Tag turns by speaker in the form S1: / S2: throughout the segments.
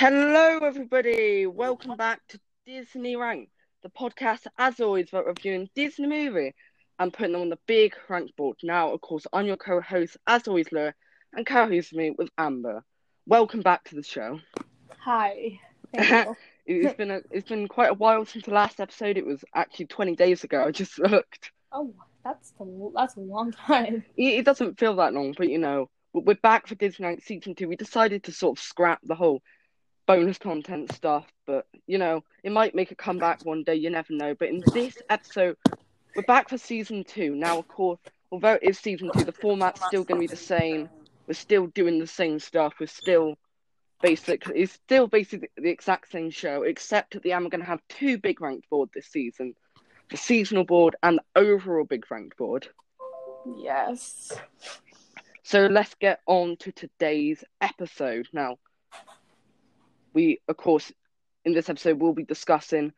S1: Hello, everybody. Welcome back to Disney Rank, the podcast, as always, about reviewing Disney movie and putting them on the big rank board. Now, of course, I'm your co-host, as always, Laura, and co-host me with Amber. Welcome back to the show.
S2: Hi.
S1: It's been a, it's been quite a while since the last episode. It was actually 20 days ago. I just looked.
S2: oh, that's a, that's a long time.
S1: It, it doesn't feel that long, but you know, we're back for Disney Rank season two. We decided to sort of scrap the whole bonus content stuff, but you know, it might make a comeback one day. You never know. But in this episode, we're back for season two. Now, of course, although it is season two, the format's still going to be the same. We're still doing the same stuff. We're still basic. It's still basically the exact same show, except at the end we're going to have two big ranked board this season: the seasonal board and the overall big ranked board.
S2: Yes.
S1: So let's get on to today's episode. Now, we, of course, in this episode, will be discussing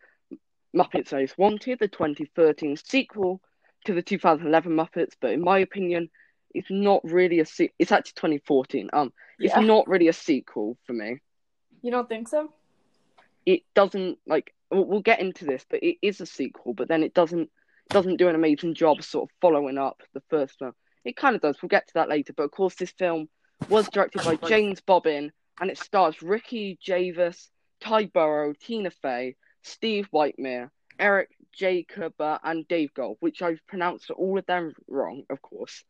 S1: Muppets Most Wanted, the 2013 sequel to the 2011 Muppets, but in my opinion, it's not really a se- it's actually 2014. Um, it's not really a sequel for me.
S2: You don't think so?
S1: It doesn't like we'll, we'll get into this, but it is a sequel, but then it doesn't doesn't do an amazing job sort of following up the first one. It kind of does. We'll get to that later, but of course, this film was directed by James Bobin, and it stars Ricky Javis, Ty Burrell, Tina Fey, Steve Whitmire, Eric Jacob, uh, and Dave Gold, which I've pronounced all of them wrong, of course.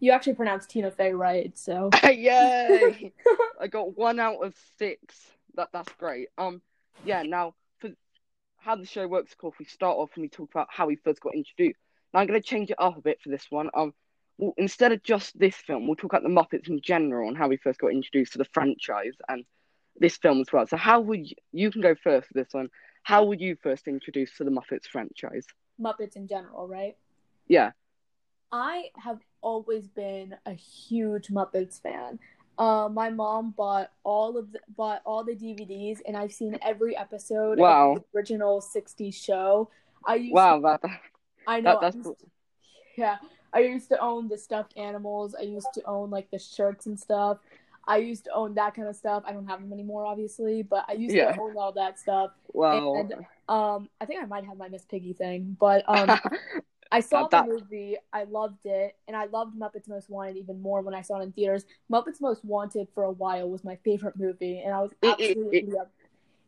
S2: You actually pronounced Tina Fey right, so
S1: Yay! I got one out of six. That that's great. Um, yeah. Now for how the show works, of course, we start off and we talk about how we first got introduced. Now I'm gonna change it up a bit for this one. Um, instead of just this film, we'll talk about the Muppets in general and how we first got introduced to the franchise and this film as well. So how would you, you can go first for this one? How were you first introduced to the Muppets franchise?
S2: Muppets in general, right?
S1: Yeah.
S2: I have always been a huge Muppets fan. Uh, my mom bought all of the, bought all the DVDs, and I've seen every episode
S1: Wow.
S2: of the original '60s show. I used
S1: Wow. That, that
S2: I know.
S1: that- that's
S2: to- yeah, I used to own the stuffed animals. I used to own like the shirts and stuff. I used to own that kind of stuff. I don't have them anymore, obviously, but I used
S1: Yeah.
S2: to own all that stuff.
S1: wow.
S2: And um, I think I might have my Miss Piggy thing, but um, I saw
S1: That-
S2: the movie. I loved it, and I loved Muppets Most Wanted even more when I saw it in theaters. Muppets Most Wanted for a while was my favorite movie, and I was
S1: It- it-
S2: absolutely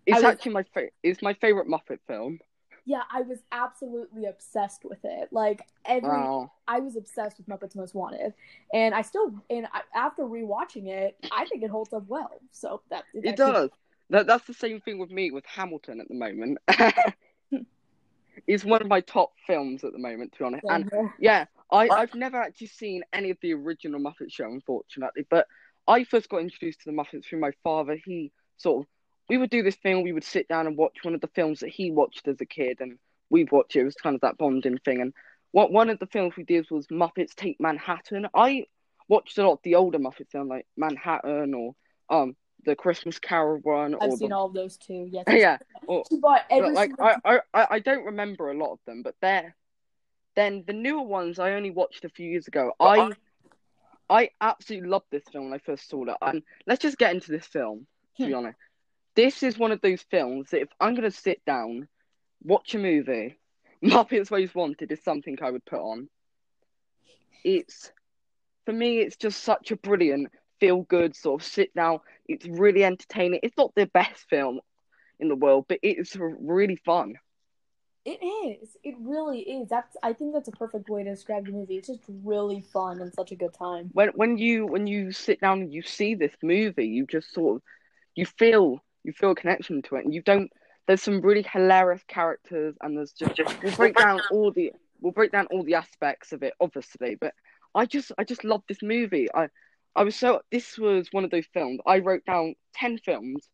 S1: it's
S2: was-
S1: actually my fa- it's my favorite Muppet film.
S2: Yeah, I was absolutely obsessed with it. Like every
S1: Wow.
S2: I was obsessed with Muppets Most Wanted, and I still and I, after rewatching it, I think it holds up well. So that
S1: It
S2: actually-
S1: does. That that's the same thing with me with Hamilton at the moment. it's one of my top films at the moment, to be honest. And
S2: Yeah.
S1: yeah, I I've never actually seen any of the original Muppet Show, unfortunately. But I first got introduced to the Muppets through my father. He sort of we would do this thing. We would sit down and watch one of the films that he watched as a kid, and we'd watch it. It was kind of that bonding thing. And what one of the films we did was Muppets Take Manhattan. I watched a lot of the older Muppet films like Manhattan or um the Christmas Carol one
S2: I've seen
S1: the
S2: all of those too. Yes,
S1: yeah or but like I, I I I don't remember a lot of them, but they're then the newer ones I only watched a few years ago. I I absolutely loved this film when I first saw it. And let's just get into this film, to be honest. This is one of those films that if I'm gonna sit down, watch a movie, Muppets Most Wanted is something I would put on. It's for me it's just such a brilliant feel good sort of sit down. It's really entertaining. It's not the best film in the world, but it's really fun.
S2: It is. It really is. That's. I think that's a perfect way to describe the movie. It's just really fun and such a good time.
S1: When when you when you sit down and you see this movie, you just sort of you feel you feel a connection to it, and you don't. There's some really hilarious characters, and there's just we'll break down all the we'll break down all the aspects of it, obviously. But I just I just love this movie. I I was so this was one of those films. I wrote down ten films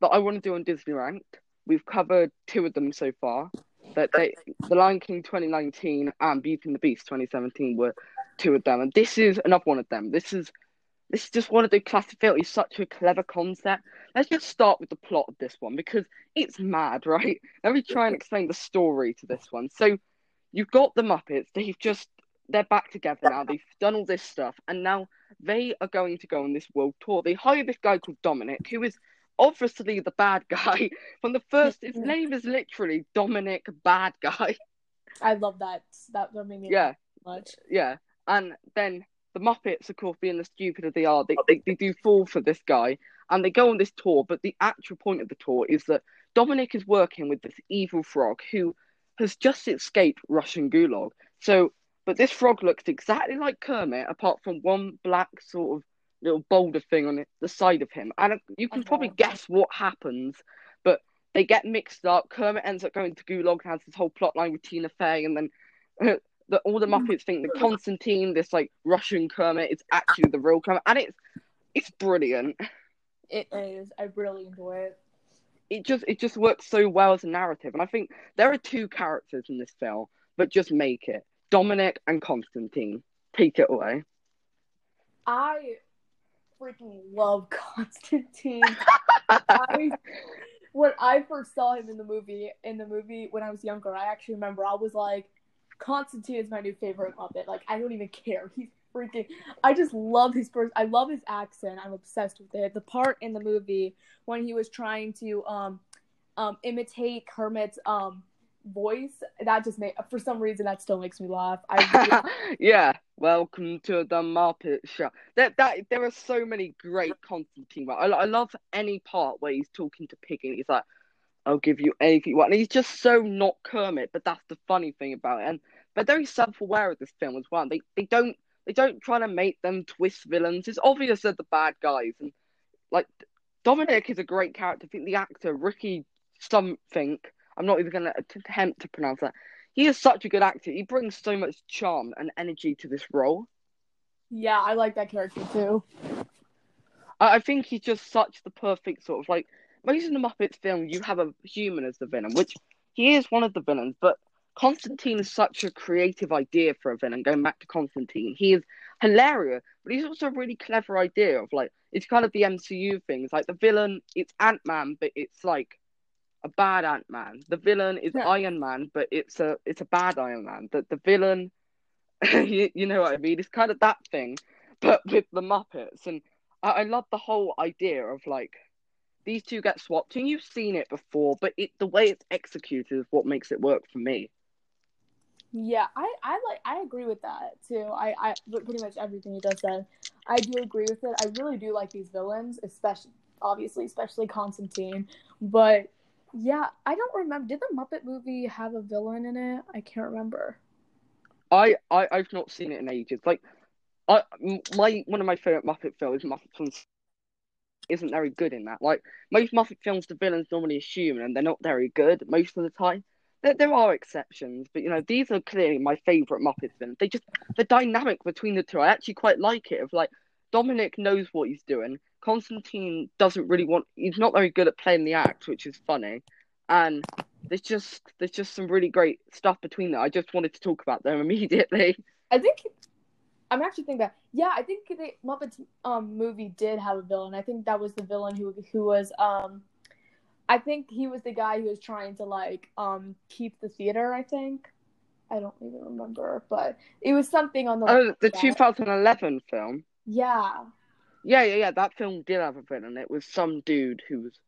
S1: that I want to do on Disney Ranked. We've covered two of them so far. That they, The Lion King 2019 and Beauty and the Beast 2017 were two of them, and this is another one of them. This is this is just one of the classic films. It's such a clever concept. Let's just start with the plot of this one because it's mad, right? Let me try and explain the story to this one. So you've got the Muppets. They've just they're back together now. They've done all this stuff, and now they are going to go on this world tour. They hire this guy called Dominic, who is obviously the bad guy from the first. His name is literally Dominic Bad Guy.
S2: I love that. That made me
S1: Yeah,
S2: much.
S1: yeah. And then the Muppets, of course, being the stupid as they are, they, they, they do fall for this guy and they go on this tour. But the actual point of the tour is that Dominic is working with this evil frog who has just escaped Russian gulag. So, but this frog looks exactly like Kermit, apart from one black sort of little boulder thing on the side of him. And you can probably guess what happens, but they get mixed up. Kermit ends up going to gulag, and has this whole plot line with Tina Fey, and then the, all the Muppets think that Constantine, this like Russian Kermit, is actually the real Kermit, and it's it's brilliant.
S2: It is. I really enjoy it.
S1: It just it just works so well as a narrative, and I think there are two characters in this film, but just make it Dominic and Constantine. Take it away.
S2: I freaking love Constantine. I when I first saw him in the movie, in the movie when I was younger, I actually remember I was like, Constantine is my new favorite Muppet. Like I don't even care. He's freaking. I just love his first. I love his accent. I'm obsessed with it. The part in the movie when he was trying to um um imitate Kermit's um voice that just made for some reason that still makes me laugh. I really,
S1: yeah, welcome to the Muppet Show. That that there are so many great Constantine. I, I love any part where he's talking to Piggy. He's like, "I'll give you anything you want," and he's just so not Kermit. But that's the funny thing about it. And they're very self-aware of this film as well. They they don't they don't try to make them twist villains. It's obvious they're the bad guys. And like Dominic is a great character. I think the actor Ricky something. I'm not even going to attempt to pronounce that. He is such a good actor. He brings so much charm and energy to this role.
S2: yeah, I like that character too.
S1: I think he's just such the perfect sort of like most of the Muppets film. You have a human as the villain, which he is one of the villains. But Constantine is such a creative idea for a villain. Going back to Constantine, he is hilarious, but he's also a really clever idea of like it's kind of the MCU thing. It's like the villain, it's Ant Man, but it's like a bad Ant Man. The villain is
S2: Yeah.
S1: Iron Man, but it's a it's a bad Iron Man. The the villain, you, you know what I mean? It's kind of that thing, but with the Muppets. And I, I love the whole idea of like these two get swapped, and you've seen it before, but it the way it's executed is what makes it work for me.
S2: Yeah, I, I like I agree with that too. I, I pretty much everything you just said. I do agree with it. I really do like these villains, especially obviously, especially Constantine. But yeah, I don't remember. Did the Muppet movie have a villain in it? I can't remember.
S1: I, I I've not seen it in ages. Like, I my one of my favorite Muppet films, Muppet films, isn't very good in that. Like most Muppet films, the villain's normally a human, and they're not very good most of the time. There, there are exceptions, but you know these are clearly my favorite Muppet villains. They just the dynamic between the two. I actually quite like it. Of like Dominic knows what he's doing. Constantine doesn't really want. He's not very good at playing the act, which is funny. And there's just there's just some really great stuff between them. I just wanted to talk about them immediately.
S2: I think I'm actually thinking that. Yeah, I think the Muppets um movie did have a villain. I think that was the villain who who was um. I think he was the guy who was trying to like um keep the theater. I think. I don't even remember, but it was something on the.
S1: Oh, the 2011 film.
S2: Yeah.
S1: Yeah, yeah, yeah. That film did have a villain. It was some dude who was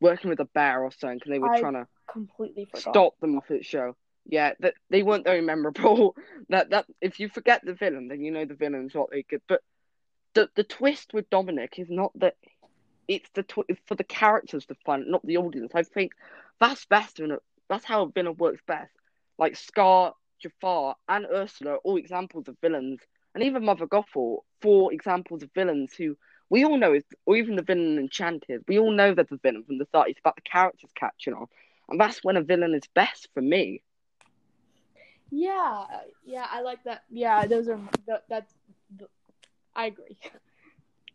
S1: working with a bear or something, and they were
S2: I
S1: trying to
S2: completely forgot.
S1: stop the Muppet Show. Yeah, that they weren't very memorable. that that if you forget the villain, then you know the villain's not they good. But the the twist with Dominic is not that it's the tw- it's for the characters to fun, not the audience. I think that's best and that's how a villain works best. Like Scar, Jafar, and Ursula are all examples of villains, and even Mother Gothel, four examples of villains who we all know is, or even the villain Enchanted, we all know that the villain from the start. It's about the characters catching on, and that's when a villain is best for me.
S2: Yeah, yeah, I like that. Yeah, those are that. That's. I agree.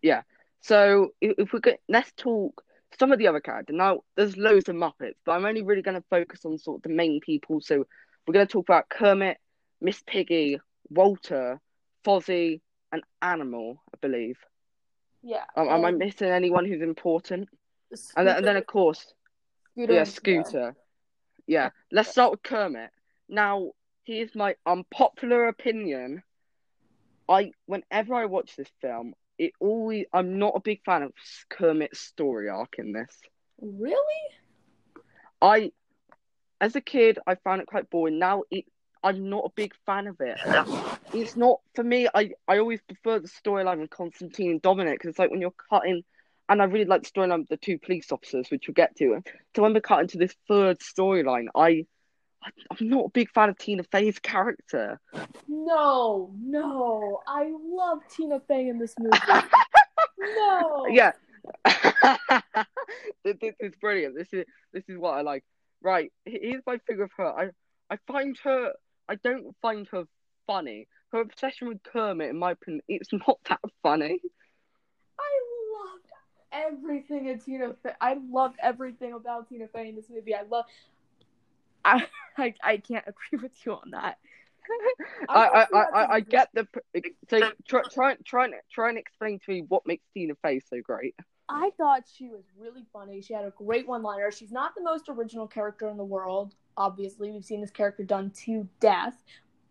S2: Yeah.
S1: So if, we could, let's talk some of the other characters. Now, there's loads of Muppets, but I'm only really going to focus on sort of the main people. So we're going to talk about Kermit, Miss Piggy, Walter, Fozzie, and Animal, I believe.
S2: Yeah.
S1: Um, am I
S2: um,
S1: missing anyone who's important? And then, and then of course,
S2: Scooter
S1: yeah,
S2: Scooter.
S1: Scooter. Yeah, let's start with Kermit. Now, here's my unpopular opinion. I, whenever I watch this film, it always. I'm not a big fan of Kermit's story arc in this.
S2: Really?
S1: I, as a kid, I found it quite boring. Now it, I'm not a big fan of it. It's not for me. I, I always prefer the storyline with Constantine and Dominic because it's like when you're cutting, and I really like the storyline of the two police officers, which we'll get to. So when we're cutting to this third storyline, I, I'm not a big fan of Tina Fey's character.
S2: No, no. I love Tina Fey in this movie. no.
S1: Yeah. this, is brilliant. This is this is what I like. Right, here's my thing with her. I I find her. I don't find her funny. Her obsession with Kermit, in my opinion, it's not that funny.
S2: I loved everything in Tina Fey. I loved everything about Tina Fey in this movie. I love. I I, I can't agree with you on that.
S1: I, I, I, I get the so try try try and try and explain to me what makes Tina Fey so great.
S2: I thought she was really funny. She had a great one liner. She's not the most original character in the world. Obviously, we've seen this character done to death,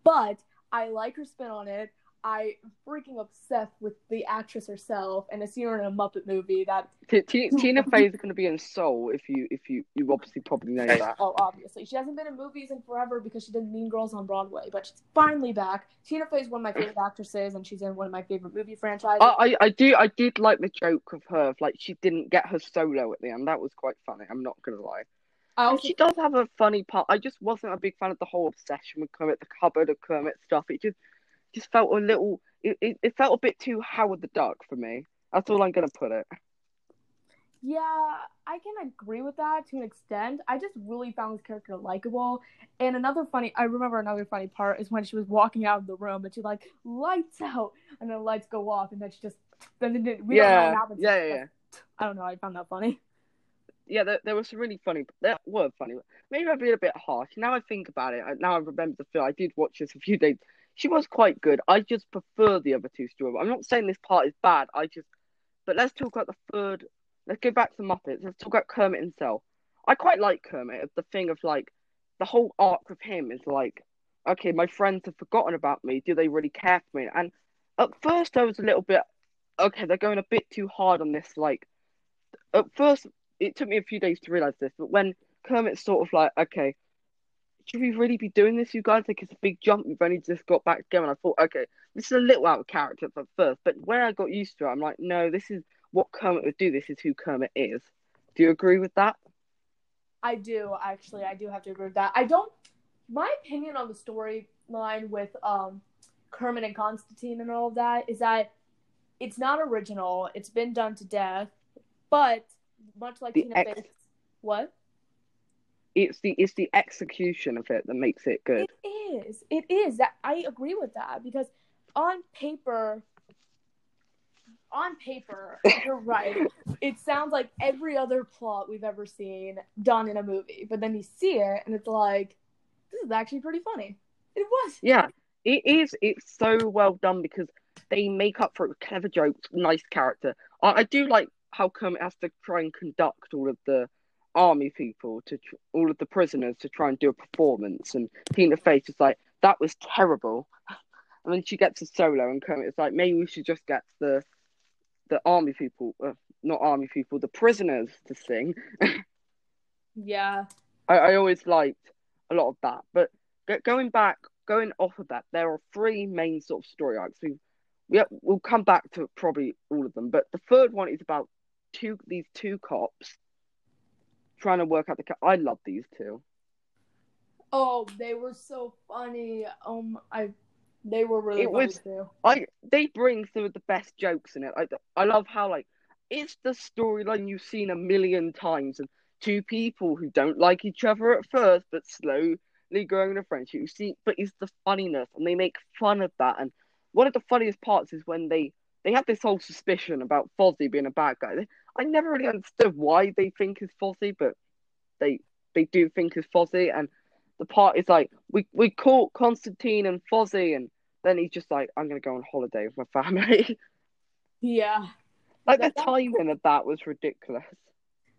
S2: but I like her spin on it. I am freaking obsessed with the actress herself, and I see her in a Muppet movie. That
S1: T- T- Tina Fey is going to be in Soul. If you if you you obviously probably know that.
S2: Oh, obviously, she hasn't been in movies in forever because she did Mean Girls on Broadway, but she's finally back. Tina Fey is one of my favorite actresses, and she's in one of my favorite movie franchises.
S1: I, I, I do I did like the joke of her, like she didn't get her solo at the end. That was quite funny. I'm not gonna lie.
S2: Also,
S1: she does have a funny part. I just wasn't a big fan of the whole obsession with Kermit, the cupboard of Kermit stuff. It just just felt a little. It, it, it felt a bit too Howard the Duck for me. That's all I'm gonna put it.
S2: Yeah, I can agree with that to an extent. I just really found this character likable. And another funny, I remember another funny part is when she was walking out of the room and she like lights out, and then lights go off, and then she just then it, we
S1: yeah,
S2: don't know what happens.
S1: yeah, yeah, yeah.
S2: I don't know. I found that funny.
S1: Yeah, there, there was some really funny. There were funny. Maybe I've been a bit harsh. Now I think about it. Now I remember the film. I did watch this a few days. She was quite good. I just prefer the other two stories. I'm not saying this part is bad. I just, but let's talk about the third let's go back to Muppets. Let's talk about Kermit himself. I quite like Kermit. The thing of like the whole arc of him is like, okay, my friends have forgotten about me. Do they really care for me? And at first, I was a little bit, okay, they're going a bit too hard on this. Like, at first, it took me a few days to realize this, but when Kermit's sort of like, okay, should we really be doing this, you guys? Like, it's a big jump. We've only just got back together. And I thought, okay, this is a little out of character at first, but when I got used to it, I'm like, no, this is what Kermit would do. This is who Kermit is. Do you agree with that?
S2: I do actually. I do have to agree with that. I don't. My opinion on the storyline with um, Kermit and Constantine and all of that is that it's not original. It's been done to death, but much like
S1: The
S2: Tina
S1: ex-
S2: what
S1: It's the it's the execution of it that makes it good.
S2: it is. It is that I agree with that because on paper, on paper, you're right. It sounds like every other plot we've ever seen done in a movie, but then you see it and it's like, this is actually pretty funny. It was.
S1: Yeah, it is. It's so well done because they make up for clever jokes, nice character. I, I do like how Kermit has to try and conduct all of the army people to tr- all of the prisoners to try and do a performance, and Tina Fey's just like that was terrible. And then she gets a solo, and Kermit's like, maybe we should just get the the army people, uh, not army people, the prisoners to sing.
S2: Yeah.
S1: I, I always liked a lot of that. But go, going back, going off of that, there are three main sort of story arcs. We, we we'll come back to probably all of them, but the third one is about two these two cops trying to work out the. I love these two.
S2: Oh, they were so funny. Um, I, they were really
S1: It was-
S2: too.
S1: I they bring some of the best jokes in it. I I love how like it's the storyline you've seen a million times of two people who don't like each other at first, but slowly growing a friendship. You see, but it's the funniness, and they make fun of that. And one of the funniest parts is when they they have this whole suspicion about Fozzie being a bad guy. They- I never really understood why they think he's Fozzie, but they they do think he's Fozzie. And the part is like we we caught Constantine and Fozzie, and then he's just like, I'm gonna go on holiday with my family.
S2: Yeah.
S1: like
S2: That-
S1: the timing of that was ridiculous.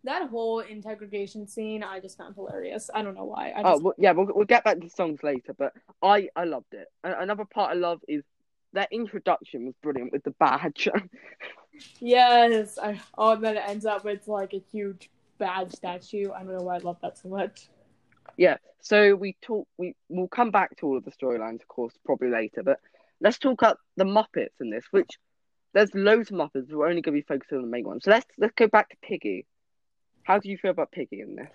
S2: That whole interrogation scene, I just found hilarious. I don't know why. I
S1: Oh well, yeah, we'll we'll get back to songs later, but I I loved it. Another part I love is their introduction was brilliant with the badge.
S2: Yes. I, oh, and then it ends up with like a huge bad statue. I don't know why I love that so much.
S1: yeah. So we talk. We we'll come back to all of the storylines, of course, probably later. But let's talk up the Muppets in this, which there's loads of Muppets. We're only going to be focusing on the main one. So let's let's go back to Piggy. How do you feel about Piggy in this?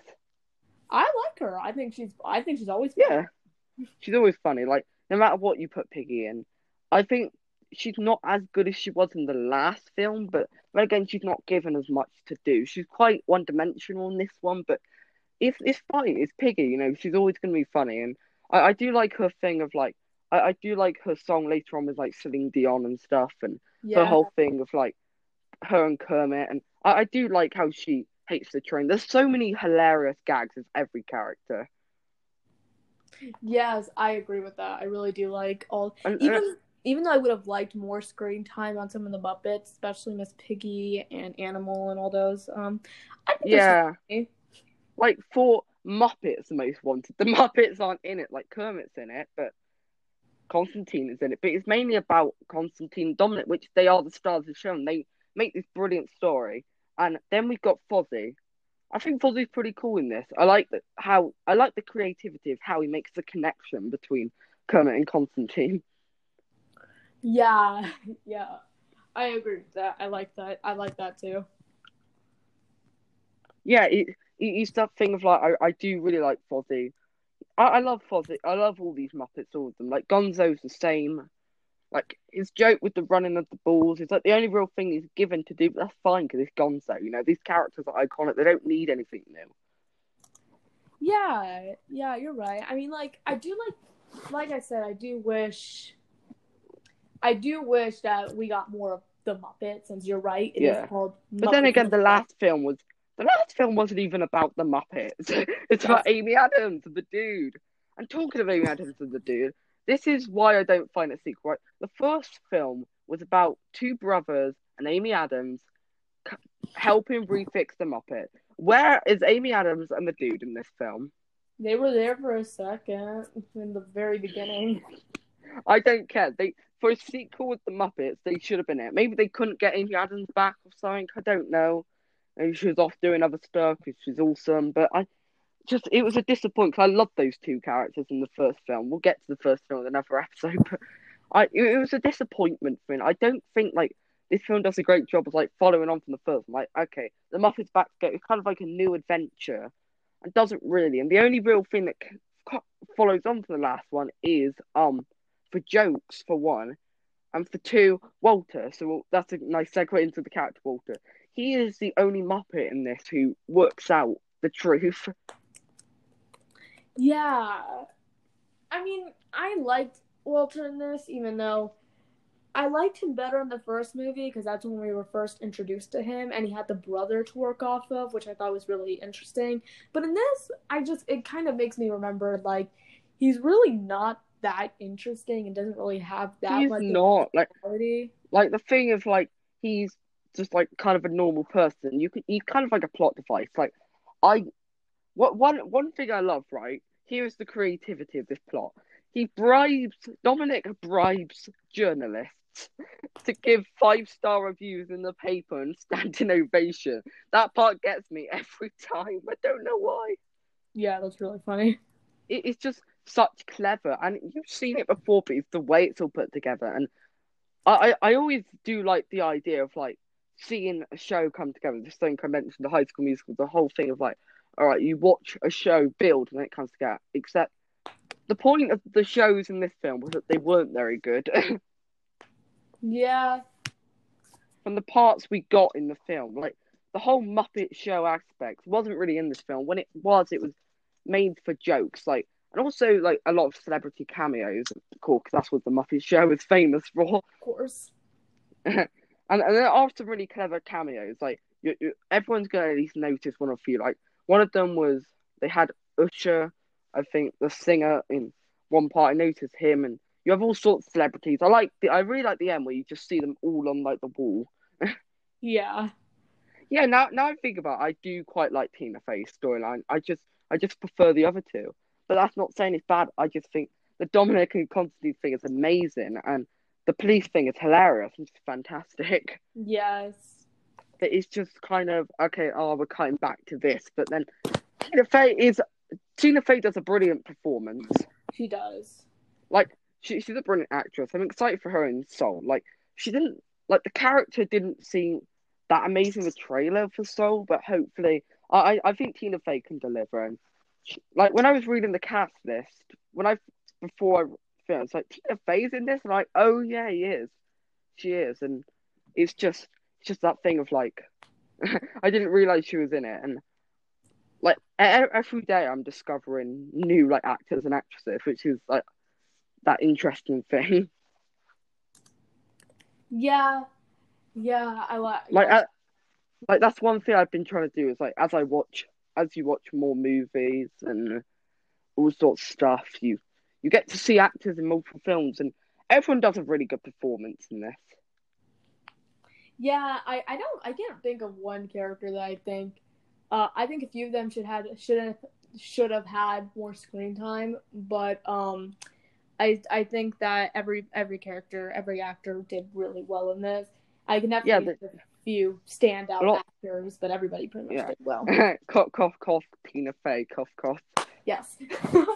S2: I like her. I think she's. I think she's always. fun.
S1: Yeah, she's always funny. Like no matter what you put Piggy in, I think she's not as good as she was in the last film. But then again, she's not given as much to do. She's quite one dimensional in this one, but it's it's fine. It's Piggy. You know, she's always going to be funny, and I, I do like her thing of like. I, I do like her song later on with like Celine Dion and stuff, and
S2: Yeah.
S1: the whole thing of like her and Kermit, and I, I do like how she hates the train. There's so many hilarious gags with every character.
S2: Yes, I agree with that. I really do like all.
S1: And,
S2: Even even though I would have liked more screen time on some of the Muppets, especially Miss Piggy and Animal and all those. Um, I think
S1: yeah, like for Muppets, the most wanted. The Muppets aren't in it. Like Kermit's in it, but Constantine is in it. But it's mainly about Constantine and Dominic, which they are the stars of the show, and they make this brilliant story. And then we've got Fozzie. I think Fozzie's pretty cool in this. I like the, how I like the creativity of how he makes the connection between Kermit and Constantine.
S2: Yeah, yeah, I agree with that. I like that. I like that too.
S1: Yeah, it, it, it's that thing of like I, I do really like Fozzie. I, I love Fozzie. I love all these Muppets, all of them. Like Gonzo's the same. Like his joke with the running of the balls is like the only real thing he's given to do, but that's fine because it's Gonzo. You know, these characters are iconic. They don't need anything new.
S2: Yeah, yeah, you're right. I mean, like, I do like, like I said, I do wish, I do wish that we got more of the Muppets. Since you're right, it is
S1: Yeah.
S2: called.
S1: But then again, the last film was the last film wasn't even about the Muppets. it's about Amy Adams and the dude. And talking of Amy Adams and the dude, this is why I don't find it sequel. Right? The first film was about two brothers and Amy Adams c- helping refix the Muppet. Where is Amy Adams and the dude in this film?
S2: They were there for a second in the very beginning.
S1: I don't care. They for a sequel with the Muppets, they should have been it. Maybe they couldn't get Amy Adams back or something. I don't know. Maybe she was off doing other stuff, which is awesome. But I just it was a disappointment. 'cause I loved those two characters in the first film. We'll get to the first film in another episode, but I it, it was a disappointment for me. I don't think like this film does a great job of like following on from the first. I'm like, okay, the Muppets back together. It's kind of like a new adventure, and doesn't really. And the only real thing that follows on from the last one is um for jokes for one, and for two, Walter. So that's a nice segue into the character Walter. He is the only Muppet in this who works out the truth.
S2: Yeah. I mean, I liked Walter in this, even though I liked him better in the first movie because that's when we were first introduced to him and he had the brother to work off of, which I thought was really interesting. But in this, I just, it kind of makes me remember like he's really not that interesting and doesn't really have that
S1: He's
S2: much
S1: not like
S2: quality.
S1: like the thing of like he's just like kind of a normal person. You could he's kind of like a plot device. Like I what one one thing I love, right? Here is the creativity of this plot. He bribes Dominic bribes journalists to give five star reviews in the paper and standing ovation. That part gets me every time. I don't know why.
S2: Yeah, that's really funny.
S1: It, it's just such clever, and you've seen it before, but it's the way it's all put together. And I, I, I always do like the idea of like seeing a show come together. Just think I mentioned the High School Musical, the whole thing of like, all right, you watch a show build and then it comes together. Except the point of the shows in this film was that they weren't very good.
S2: Yeah,
S1: From the parts we got in the film, like the whole Muppet Show aspect wasn't really in this film. When it was, it was made for jokes, like and also like a lot of celebrity cameos. Of course, 'cause that's what the Muppet Show is famous for.
S2: of course.
S1: and and there are some really clever cameos. Like you, you, everyone's gonna at least notice one of few. Like one of them was they had Usher, I think the singer in one part. I noticed him, and you have all sorts of celebrities. I like the I really like the end where you just see them all on like the wall.
S2: Yeah.
S1: Yeah, now now I think about, it, I do quite like Tina Fey's storyline. I just I just prefer the other two, but that's not saying it's bad. I just think the Dominic and Constantine thing is amazing, and the police thing is hilarious and just fantastic.
S2: Yes.
S1: That it's just kind of okay. Oh, we're cutting back to this, but then Tina Fey is Tina Fey does a brilliant performance.
S2: She does.
S1: Like she, she's a brilliant actress. I'm excited for her in Soul. Like she didn't like the character didn't seem that amazing the trailer for Soul, but hopefully I I think Tina Fey can deliver. And like when I was reading the cast list, when I before I filmed, it's like Tina Fey's in this, and I'm like oh yeah, he is, she is, and it's just it's just that thing of like I didn't realize she was in it, and like every day I'm discovering new like actors and actresses, which is like that interesting thing.
S2: Yeah, yeah, I like
S1: like I, like that's one thing I've been trying to do is like as I watch as you watch more movies and all sorts of stuff, you you get to see actors in multiple films, and everyone does a really good performance in this.
S2: Yeah, I, I don't I can't think of one character that I think uh, I think a few of them should have should have should have had more screen time, but um, I I think that every every character, every actor did really well in this. I can definitely yeah, few standout lot, actors, but everybody pretty much yeah. did well.
S1: cough cough cough. Tina Fey. Cough cough.
S2: Yes.
S1: who,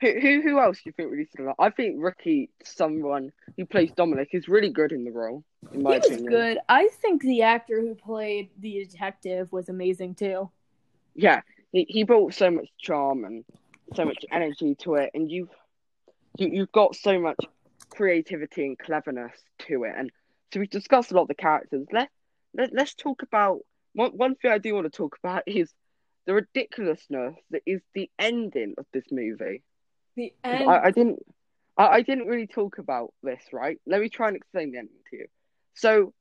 S1: who who else do you think really stood out? I think Ricky, someone who plays Dominic, is really good in the role. In my he was opinion.
S2: good. I think the actor who played the detective was amazing too.
S1: Yeah, he he brought so much charm and so much energy to it, and you've you, you've got so much creativity and cleverness to it. And so we discussed a lot of the characters. Let, let let's talk about one one thing I do want to talk about is the ridiculousness that is the ending of this movie.
S2: The end.
S1: I, I didn't. I, I didn't really talk about this, right? Let me try and explain the ending to you. So,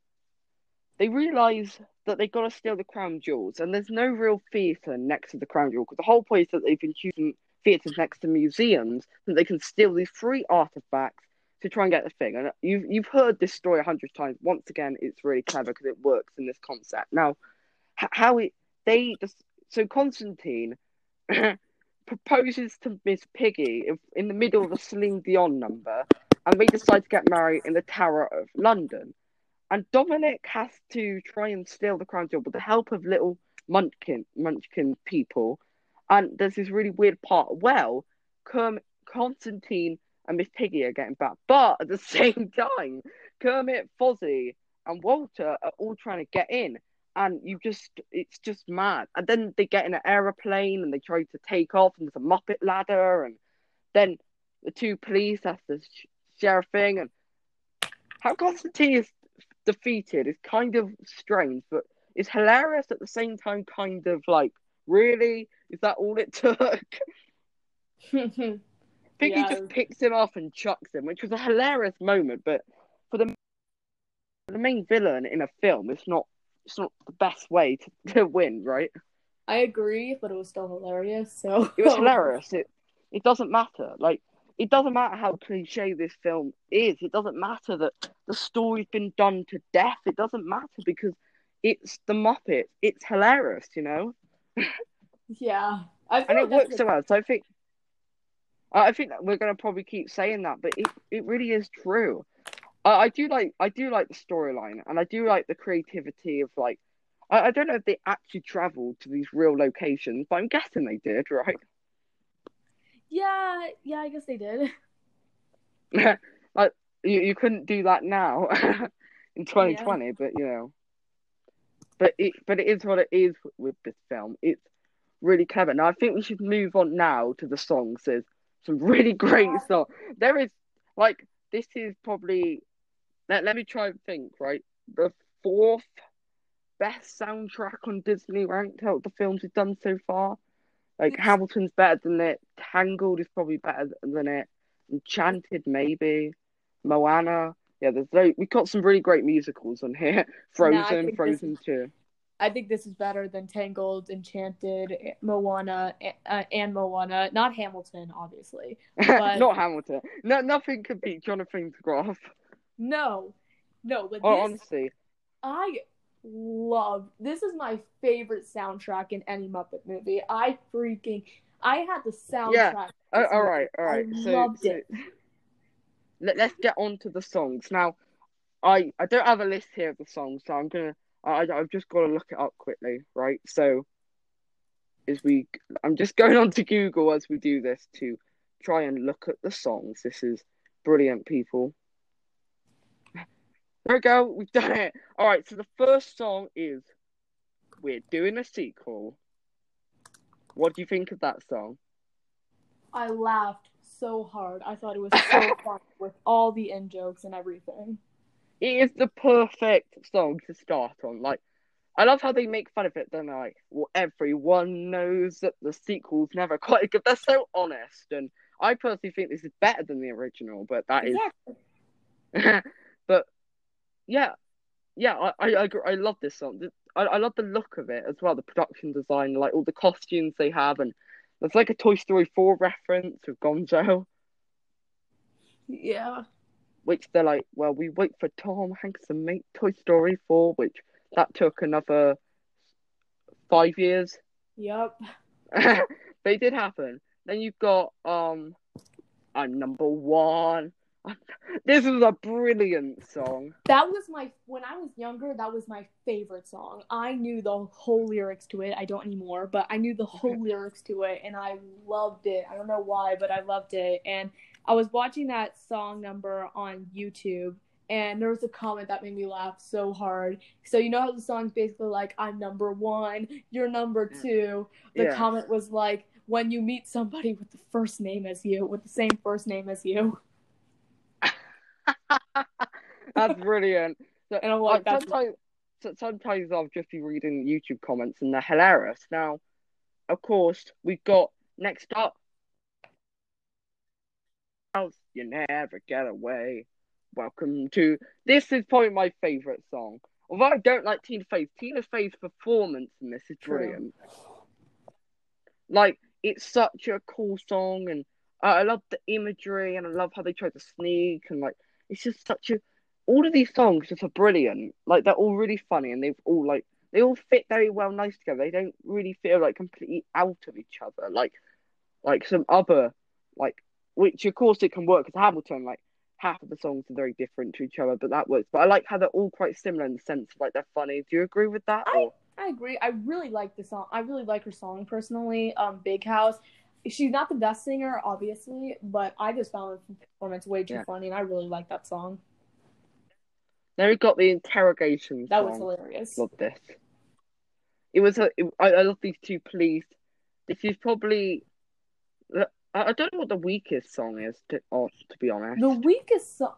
S1: they realise that they've got to steal the crown jewels, and there's no real theatre next to the crown jewel because the whole point is that they've been choosing theatres next to museums so they can steal these free artifacts to try and get the thing. And you've you've heard this story a hundred times. Once again, it's really clever because it works in this concept. Now, how it they just so Constantine proposes to Miss Piggy in the middle of a Celine Dion number, and they decide to get married in the Tower of London. And Dominic has to try and steal the crown jewel with the help of little Munchkin Munchkin people. And there's this really weird part. Well, Kermit, Constantine and Miss Piggy are getting back, but at the same time, Kermit, Fozzie, and Walter are all trying to get in and you just it's just mad. And then they get in an aeroplane and they try to take off, and there's a Muppet ladder, and then the two police have to share a thing, and how Constantine is defeated is kind of strange, but it's hilarious at the same time. Kind of like, really, is that all it took? I think yeah. he just picks him off and chucks him, which was a hilarious moment. But for the for the main villain in a film, it's not it's not the best way to, to win, right?
S2: I agree, but it was still hilarious. So
S1: it was hilarious. It it doesn't matter. Like it doesn't matter how cliche this film is. It doesn't matter that the story's been done to death. It doesn't matter because it's the Muppet. It's hilarious, you know.
S2: yeah,
S1: and it works so well. So I think I think we're gonna probably keep saying that, but it, it really is true. I, I do like I do like the storyline, and I do like the creativity of like I, I don't know if they actually traveled to these real locations, but I'm guessing they did, right?
S2: Yeah, yeah, I guess they did.
S1: like you, you couldn't do that now in 2020, yeah. but you know, but it but it is what it is with this film. It's really clever. Now I think we should move on now to the songs. There's some really great stuff. There is like this is probably let, let me try and think, right? The fourth best soundtrack on Disney ranked out the films we've done so far. Like Hamilton's better than it. Tangled is probably better than it. Enchanted maybe. Moana. Yeah, there's like, we've got some really great musicals on here. Frozen, no, Frozen is, too.
S2: I think this is better than Tangled, Enchanted, Moana, uh, and Moana. Not Hamilton, obviously.
S1: But... Not Hamilton. No, nothing could beat Jonathan Groff.
S2: No, no, but
S1: oh,
S2: this,
S1: honestly,
S2: I love this. Is my favorite soundtrack in any Muppet movie. I freaking I had the soundtrack.
S1: Yeah. Uh, all right, all right.
S2: I
S1: so,
S2: loved
S1: so,
S2: it.
S1: let, us get on to the songs now. I I don't have a list here of the songs, so I'm gonna I I've just got to look it up quickly, right? So, as we, I'm just going on to Google as we do this to try and look at the songs. This is brilliant, people. There we go, we've done it. All right, so the first song is "We're Doing a Sequel." What do you think of that song?
S2: I laughed so hard. I thought it was so fun with all the in jokes and everything.
S1: It is the perfect song to start on. Like, I love how they make fun of it. Then like, well, everyone knows that the sequel's never quite good. They're so honest, and I personally think this is better than the original. But that is. but yeah, yeah, I I I, I love this song. I, I love the look of it as well, the production design, like all the costumes they have, and there's like a Toy Story 4 reference with Gonzo.
S2: Yeah.
S1: Which they're like, well, we wait for Tom Hanks to make Toy Story 4, which that took another five years.
S2: Yep.
S1: but it did happen. Then you've got um I'm number one. this is a brilliant song.
S2: That was my when I was younger. That was my favorite song. I knew the whole lyrics to it. I don't anymore, but I knew the whole lyrics to it, and I loved it. I don't know why, but I loved it. And I was watching that song number on YouTube, and there was a comment that made me laugh so hard. So you know how the song's basically like, "I'm number one, you're number two. The yeah. comment was like, "When you meet somebody with the first name as you, with the same first name as you."
S1: that's brilliant. So, and I'm like, like sometimes, sometimes I'll just be reading YouTube comments and they're hilarious. Now, of course, we've got next up. You never get away. Welcome to this is probably my favorite song. Although I don't like Tina Fey's, Tina Fey's performance in this is brilliant. Like it's such a cool song, and uh, I love the imagery, and I love how they try to sneak, and like it's just such a. All of these songs just are brilliant. Like they're all really funny, and they've all like they all fit very well nice together. They don't really feel like completely out of each other, like like some other like which of course it can work because Hamilton like half of the songs are very different to each other, but that works. But I like how they're all quite similar in the sense of like they're funny. Do you agree with that?
S2: I, I agree. I really like the song. I really like her song personally. Um, Big House she's not the best singer, obviously, but I just found the performance way too yeah. funny, and I really like that song.
S1: Then we got the interrogation.
S2: That was hilarious.
S1: Love this. It was a. It, I, I love these two police. This is probably. I, I don't know what the weakest song is. To, oh, to be honest,
S2: the weakest song.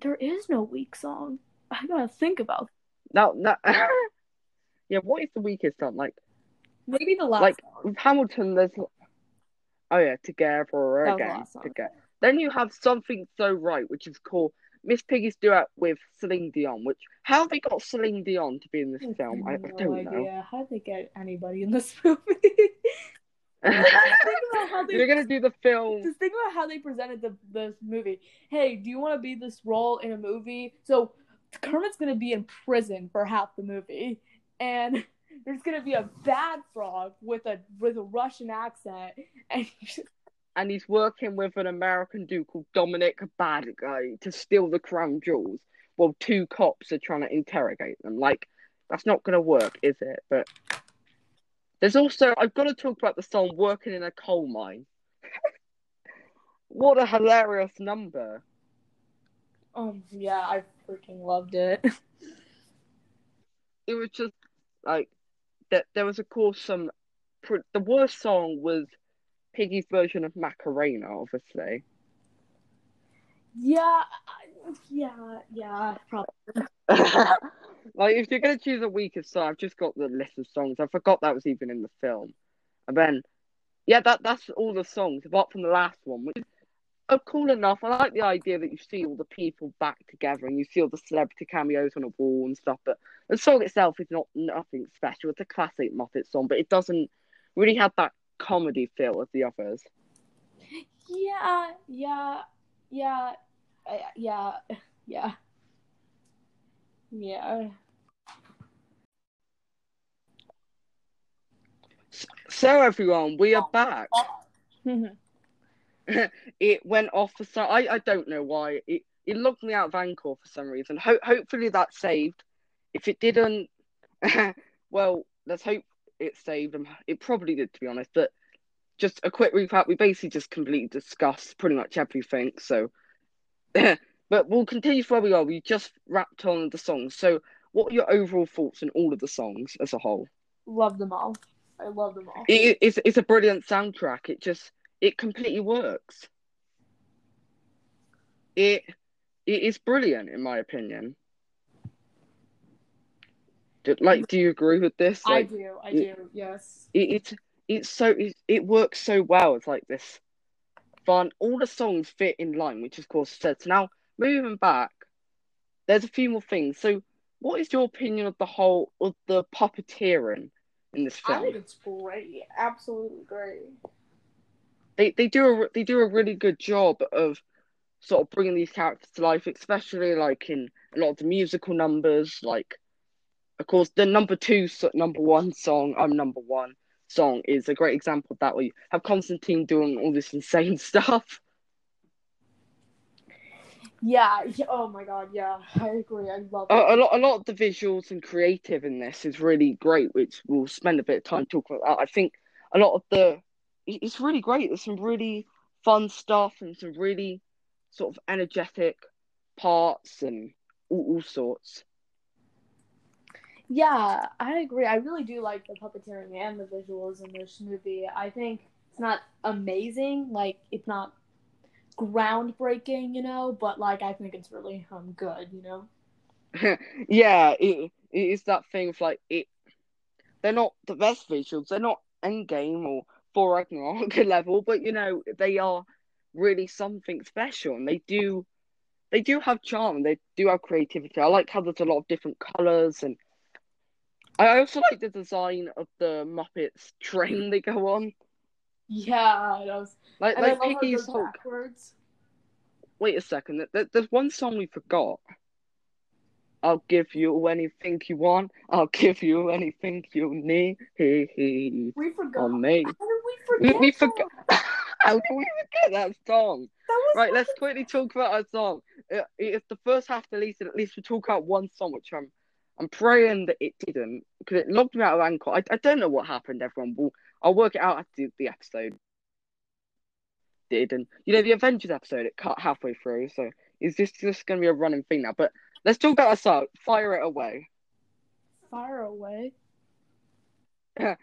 S2: There is no weak song. I gotta think about.
S1: No, no. yeah, what is the weakest song? Like
S2: maybe the last.
S1: Like
S2: song.
S1: with Hamilton, there's Oh yeah, together for again. Together. Then you have something so right, which is called Miss Piggy's duet with Celine Dion. Which how have they got Celine Dion to be in this I film? I, I don't idea. know.
S2: How did they get anybody in this movie?
S1: You're gonna do the film.
S2: Just think about how they presented the this movie. Hey, do you want to be this role in a movie? So Kermit's gonna be in prison for half the movie, and there's gonna be a bad frog with a with a Russian accent, and he's,
S1: and he's working with an American dude called Dominic Bad Guy to steal the crown jewels, while two cops are trying to interrogate them. Like that's not gonna work, is it? But there's also I've got to talk about the song "Working in a Coal Mine." what a hilarious number!
S2: Oh yeah, I freaking loved it.
S1: it was just like that there was of course some the worst song was Piggy's version of Macarena, obviously.
S2: Yeah, yeah, yeah, probably.
S1: like if you're gonna choose a weakest song, I've just got the list of songs. I forgot that was even in the film. And then yeah, that that's all the songs apart from the last one, which are oh, cool enough. I like the idea that you see all the people back together and you see all the celebrity cameos on a wall and stuff. But the song itself is not nothing special. It's a classic Muppet song, but it doesn't really have that comedy feel as the others.
S2: Yeah, yeah, yeah, yeah, yeah, yeah.
S1: So everyone, we are back. it went off for some. I, I don't know why. It it logged me out of Anchor for some reason. Ho- hopefully that saved. If it didn't, well, let's hope it saved. It probably did, to be honest. But just a quick recap. We basically just completely discussed pretty much everything. So, but we'll continue from where we are. We just wrapped on the songs. So, what are your overall thoughts on all of the songs as a whole?
S2: Love them all. I love them all.
S1: It, it's it's a brilliant soundtrack. It just it completely works. It it is brilliant in my opinion. Do, like, do you agree with this?
S2: I do. I
S1: it-
S2: do. Yes.
S1: it, it's it's so it, it works so well. It's like this fun. All the songs fit in line, which of course sets. Now moving back, there's a few more things. So, what is your opinion of the whole of the puppeteering in this
S2: I
S1: film?
S2: think it's great. Absolutely great.
S1: they they do a they do a really good job of sort of bringing these characters to life, especially like in a lot of the musical numbers. Like, of course, the number two, number one song, I'm number one song is a great example of that. Where you have Constantine doing all this insane stuff.
S2: Yeah. yeah, Oh my god. Yeah. I agree. I love
S1: A,
S2: it.
S1: a lot a lot of the visuals and creative in this is really great, which we'll spend a bit of time talking about. I think a lot of the it's really great. There's some really fun stuff and some really sort of energetic parts and all, all sorts.
S2: Yeah, I agree. I really do like the puppeteering and the visuals in this movie. I think it's not amazing, like it's not groundbreaking, you know, but like I think it's really um good, you know.
S1: yeah, it, it is that thing of like it. They're not the best visuals. They're not Endgame or Thor Ragnarok level, but you know they are really something special, and they do, they do have charm. They do have creativity. I like how there's a lot of different colors, and I also like the design of the Muppets train they go on.
S2: Yeah, it was.
S1: Like
S2: And
S1: like
S2: love how
S1: Piggy's
S2: goes backwards.
S1: Wait a second. There, there's one song we forgot. I'll give you anything you want. I'll give you anything you need.
S2: We forgot.
S1: on me.
S2: How did we forget?
S1: we forgot. How can we forget that song?
S2: That
S1: Right, let's quickly talk about our song. Uh, If the first half deleted, at least we talk about one song, which I'm I'm praying that it didn't because it logged me out of Anchor. I, I don't know what happened. Everyone, will I'll work it out after the, the episode. Did and you know the Avengers episode it cut halfway through, so is this just going to be a running thing now? But let's talk about song. Fire it away.
S2: Fire away.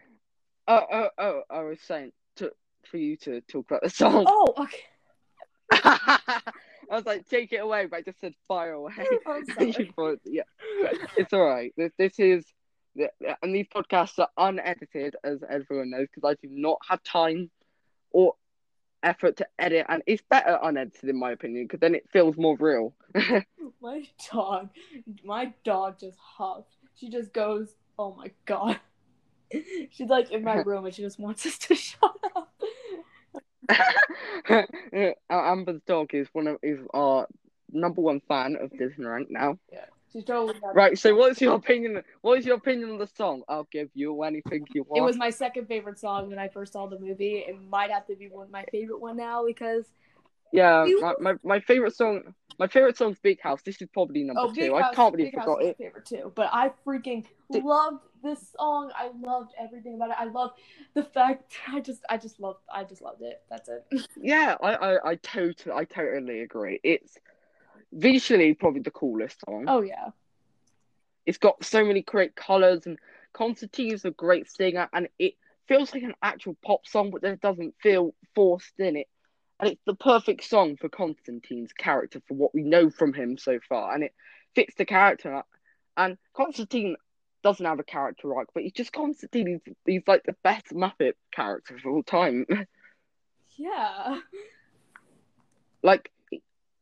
S1: Oh oh oh! I was saying to for you to talk about the song.
S2: Oh, okay.
S1: I was like, take it away, but I just said fire away.
S2: Oh,
S1: thought- yeah, it's all right. This, this is, and these podcasts are unedited, as everyone knows, because I do not have time or effort to edit, and it's better unedited, in my opinion, because then it feels more real.
S2: My dog, my dog just huffed. She just goes, "Oh my god." She's like in my room and she just wants us to shut up.
S1: Amber's dog is one of is our number one fan of Disney Rank now.
S2: Yeah, she's totally.
S1: Right. So, what's your opinion? What is your opinion on the song? I'll give you anything you want.
S2: It was my second favorite song when I first saw the movie. It might have to be one of my favorite one now because
S1: Yeah,
S2: You-
S1: my, my, my favorite song. My favorite song's Big House. This is probably number
S2: oh,
S1: two.
S2: Big
S1: I
S2: House,
S1: can't believe
S2: Big
S1: I
S2: House
S1: forgot it.
S2: my favorite too. But I freaking
S1: Did-
S2: loved this song. I loved everything about it. I loved the fact. I just, I just loved. I just loved it. That's it.
S1: Yeah, I, I, I totally, I totally agree. It's visually probably the coolest song.
S2: Oh yeah.
S1: It's got so many great colors, and Constantine is a great singer, and it feels like an actual pop song, but then it doesn't feel forced in it. And it's the perfect song for Constantine's character for what we know from him so far, and it fits the character. And Constantine doesn't have a character arc, but he's just Constantine. He's, he's like the best Muppet character of all time.
S2: Yeah.
S1: like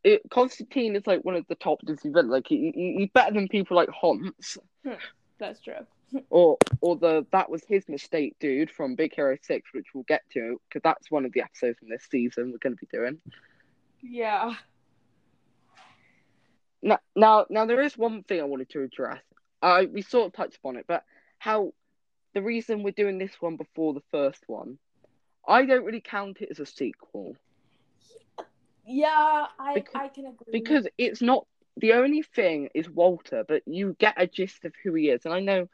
S1: it, Constantine is like one of the top Disney villains. Like he, he, he's better than people like Hans hmm,
S2: That's true.
S1: or or the that was his mistake dude from Big Hero Six, which we'll get to because that's one of the episodes from this season we're going to be doing.
S2: Yeah.
S1: Now, now, now there is one thing I wanted to address. I we sort of touched upon it, but how the reason we're doing this one before the first one, I don't really count it as a sequel.
S2: Yeah, I
S1: Because-
S2: I can agree.
S1: because it's not the only thing is Walter, but you get a gist of who he is. And I know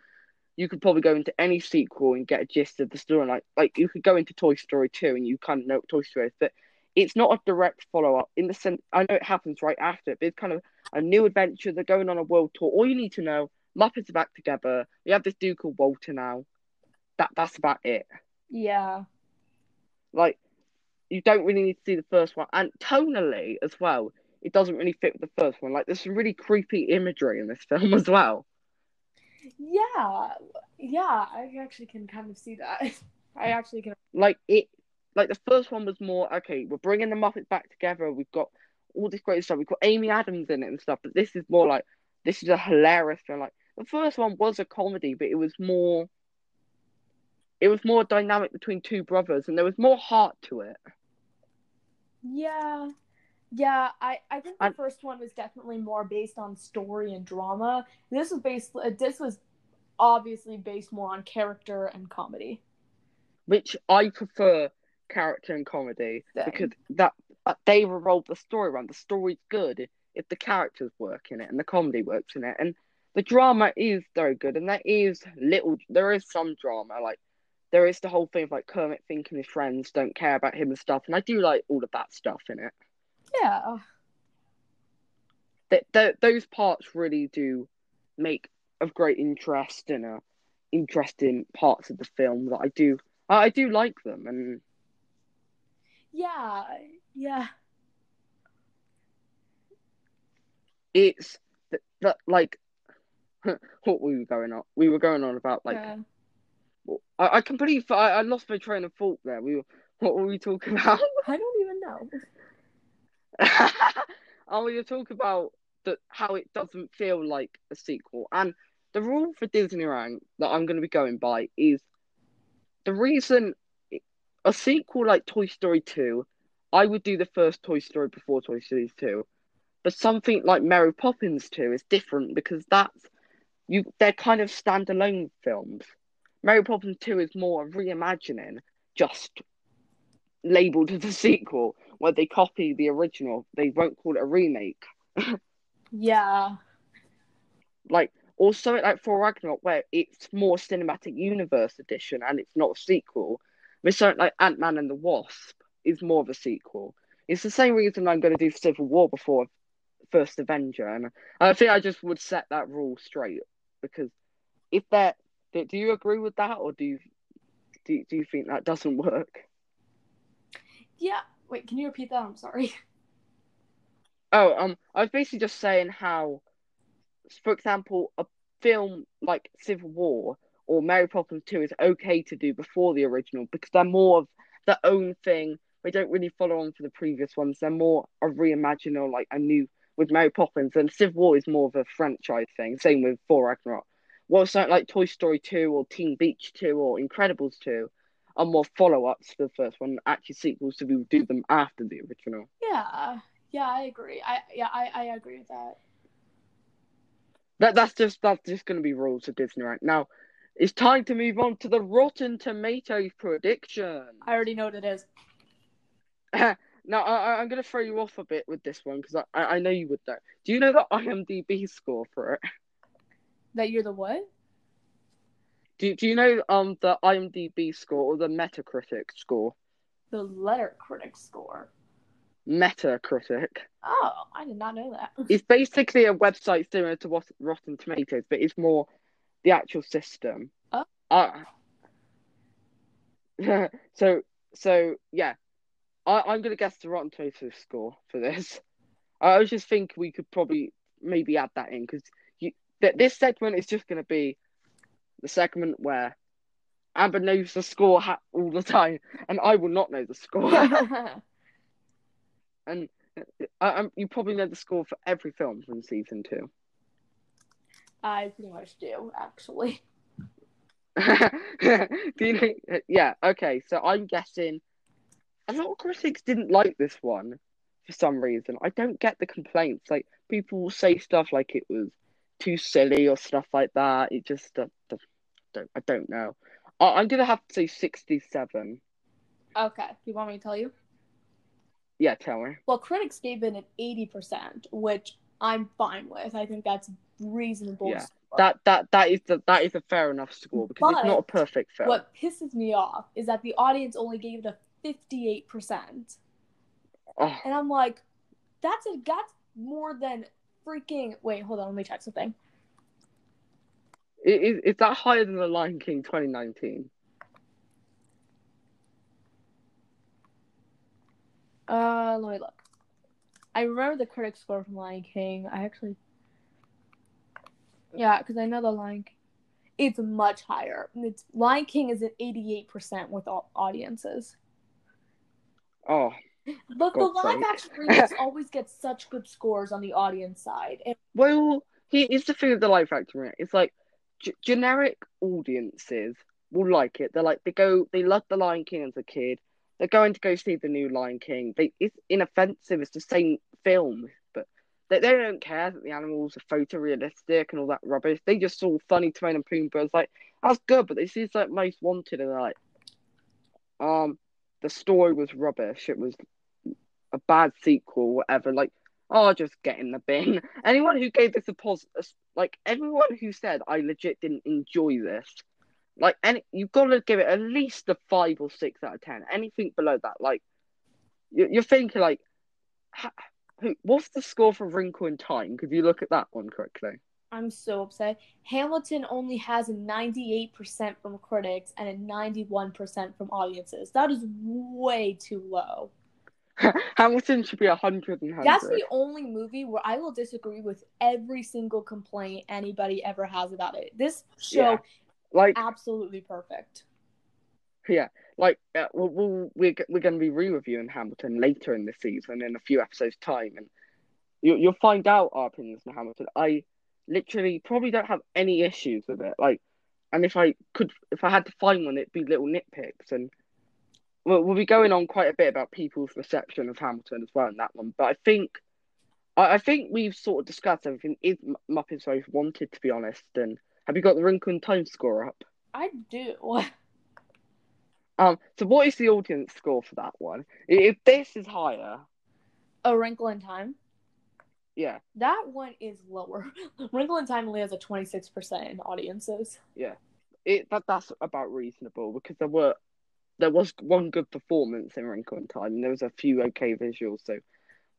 S1: you could probably go into any sequel and get a gist of the story. Like like you could go into Toy Story 2 and you kind of know what Toy Story is, but it's not a direct follow up in the sense I know it happens right after it, but it's kind of a new adventure. They're going on a world tour. All you need to know, Muppets are back together. We have this dude called Walter now. That that's about it.
S2: yeah,
S1: Like you don't really need to see the first one. And tonally as well, it doesn't really fit with the first one. Like there's some really creepy imagery in this film as well.
S2: yeah, yeah. I actually can kind of see that. I actually can.
S1: Like it like the first one was more okay, we're bringing the Muppets back together. We've got all this great stuff. We've got Amy Adams in it and stuff. But this is more like this is a hilarious film. Like the first one was a comedy, but it was more it was more dynamic between two brothers and there was more heart to it.
S2: Yeah, yeah. I I think the
S1: And-
S2: first one was definitely more based on story and drama. This was based. uh, This was obviously based more on character and comedy.
S1: which I prefer character and comedy
S2: Same.
S1: because that uh, they revolve the story around. The story's good if the characters work in it and the comedy works in it, and the drama is very good. And there is little, there is some drama. Like there is the whole thing of like Kermit thinking his friends don't care about him and stuff, and I do like all of that stuff in it.
S2: Yeah,
S1: That th- those parts really do make of great interest and interesting parts of the film that I do. I do like them, and
S2: yeah, yeah.
S1: it's that, that like what were we going on? We were going on about like
S2: yeah.
S1: I, I completely I, I lost my train of thought there. We were what were we talking about?
S2: I don't even know.
S1: oh, we were talking about the how it doesn't feel like a sequel. And the rule for Disney Ranked that I'm going to be going by is the reason a sequel like Toy Story 2, I would do the first Toy Story before Toy Story 2. But something like Mary Poppins 2 is different because that's you they're kind of standalone films. Mary Poppins 2 is more a reimagining, just labeled as a sequel, where they copy the original. They won't call it a remake.
S2: Yeah,
S1: Like also like for Ragnarok, where it's more cinematic universe edition and it's not a sequel. With something like Ant Man and the Wasp is more of a sequel. It's the same reason I'm going to do Civil War before First Avenger, and I think I just would set that rule straight because if that, do do you agree with that, or do you do, do you think that doesn't work?
S2: yeah. Wait, can you repeat that? I'm sorry.
S1: Oh, um, I was basically just saying how, for example, a film like Civil War or Mary Poppins 2 is okay to do before the original because they're more of their own thing. They don't really follow on for the previous ones. They're more a reimagining or like a new with Mary Poppins, and Civil War is more of a franchise thing. Same with Thor Ragnarok. Well, something like Toy Story 2 or Teen Beach 2 or Incredibles 2 are more follow ups to the first one, actually sequels, so do them after the original.
S2: Yeah, yeah. I agree. I yeah, I I agree with that.
S1: That that's just that's just going to be rules of Disney right now. It's time to move on to the Rotten Tomatoes prediction.
S2: I already know what it is.
S1: now I, going to throw you off a bit with this one because I, I I know you would know. Do you know the IMDb score for it?
S2: That you're the what?
S1: Do Do you know um the IMDb score or the Metacritic score?
S2: The letter critic score.
S1: Metacritic.
S2: Oh, I did not know that.
S1: It's basically a website similar to what Rotten Tomatoes, but it's more the actual system.
S2: Oh.
S1: Uh, so so yeah, I, I'm gonna guess the Rotten Tomatoes score for this. I was just think we could probably maybe add that in because that this segment is just gonna be the segment where Amber knows the score ha- all the time, and I will not know the score. and I, I'm, you probably know the score for every film from season two.
S2: I pretty much do, actually.
S1: Do you know, yeah, okay, so I'm guessing a lot of critics didn't like this one for some reason. I don't get the complaints. Like, people will say stuff like it was too silly or stuff like that. It just, uh, don't, I don't know. I, I'm gonna have to say 67.
S2: Okay, you want me to tell you?
S1: Yeah, tell me.
S2: Well, critics gave it an eighty percent, which I'm fine with. I think that's reasonable.
S1: Yeah.
S2: score.
S1: That that that is the that is a fair enough score because it's not a perfect film.
S2: What pisses me off is that the audience only gave it a fifty-eight percent,
S1: Oh,
S2: and I'm like, that's a that's more than freaking. Wait, hold on, let me check something.
S1: is is that higher than the Lion King 2019?
S2: Uh, let me look. I remember the critic score from Lion King. I actually, yeah, because I know the Lion King. It's much higher. It's Lion King is at eighty-eight percent with all audiences.
S1: Oh,
S2: But the live action remakes always get such good scores on the audience side. And
S1: well, here's the thing with the live action. right? It's like g- generic audiences will like it. They're like they go, they love the Lion King as a kid. They're going to go see the new Lion King. They it's inoffensive. It's the same film, but they, they don't care that the animals are photorealistic and all that rubbish. They just saw Funny Timon and Pumbaa. It's like that's good, but this is like most wanted, and they're like, um, the story was rubbish. It was a bad sequel, whatever. Like, oh, just get in the bin. Anyone who gave this a positive, like everyone who said I legit didn't enjoy this, like, any you've got to give it at least a five or six out of ten. Anything below that, like, you- you're thinking like. What's the score for Wrinkle in Time? Could you look at that one quickly?
S2: I'm so upset. Hamilton only has a ninety-eight percent from critics and a ninety-one percent from audiences. That is way too low.
S1: Hamilton should be a hundred and hundred.
S2: That's the only movie where I will disagree with every single complaint anybody ever has about it. This show
S1: Yeah. like
S2: absolutely perfect.
S1: Yeah, like uh, we'll, we'll, we're we're going to be re-reviewing Hamilton later in the season in a few episodes' time, and you, you'll find out our opinions on Hamilton. I literally probably don't have any issues with it. Like, and if I could, if I had to find one, it'd be little nitpicks, and we'll, we'll be going on quite a bit about people's reception of Hamilton as well in that one. But I think, I, I think we've sort of discussed everything. Is M- Muppets Most Wanted, to be honest? And have you got the Wrinkle in Time score up?
S2: I do.
S1: Um, so what is the audience score for that one? If this is higher,
S2: A Wrinkle in Time.
S1: yeah,
S2: That one is lower. Wrinkle in Time only has a twenty-six percent in audiences. Yeah.
S1: It that that's about reasonable because there were there was one good performance in Wrinkle in Time, and there was a few okay visuals. So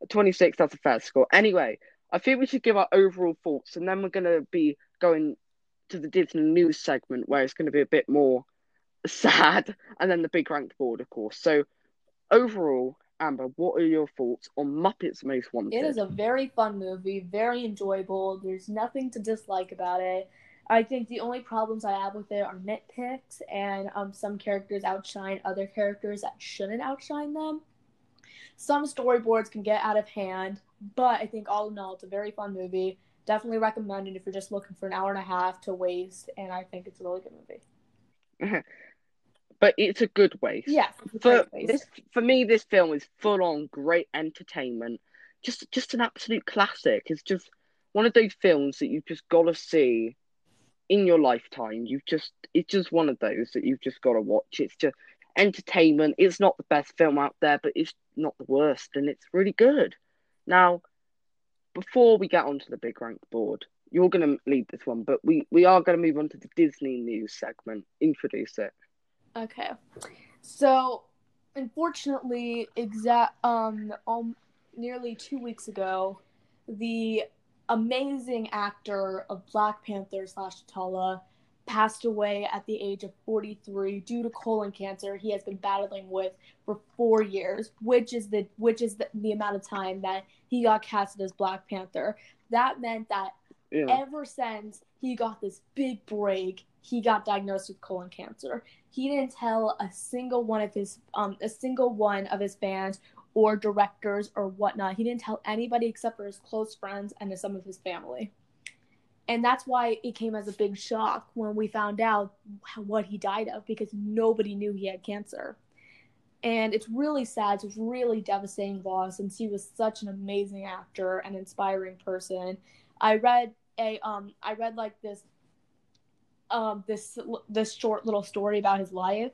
S1: twenty six, that's a fair score. Anyway, I think we should give our overall thoughts, and then we're gonna be going to the Disney news segment where it's gonna be a bit more sad, and then the big ranked board, of course. So overall, Amber, what are your thoughts on Muppets Most Wanted?
S2: It is a very fun movie, very enjoyable. There's nothing to dislike about it. I think the only problems I have with it are nitpicks and um, some characters outshine other characters that shouldn't outshine them. Some storyboards can get out of hand, but I think all in all, it's a very fun movie. Definitely recommend it if you're just looking for an hour and a half to waste, and I think it's a really good movie.
S1: but it's a good waste.
S2: Yes,
S1: for
S2: waste.
S1: this for me this film is full on great entertainment just just an absolute classic it's just one of those films that you've just got to see in your lifetime you've just it's just one of those that you've just got to watch. It's just entertainment. It's not the best film out there but it's not the worst and it's really good. Now before we get onto the big rank board you're going to lead this one but we we are going to move on to the disney news segment. Introduce it.
S2: Okay. So, unfortunately, exact um, um nearly 2 weeks ago, the amazing actor of Black Panther slash T'Challa passed away at the age of 43 due to colon cancer he has been battling with for 4 years, which is the which is the, the amount of time that he got casted as Black Panther. That meant that
S1: yeah
S2: ever since he got this big break, he got diagnosed with colon cancer. He didn't tell a single one of his um a single one of his fans or directors or whatnot. He didn't tell anybody except for his close friends and some of his family. And that's why it came as a big shock when we found out what he died of because nobody knew he had cancer. And it's really sad. It's really devastating loss since he was such an amazing actor and inspiring person. I read a um I read like this um this this short little story about his life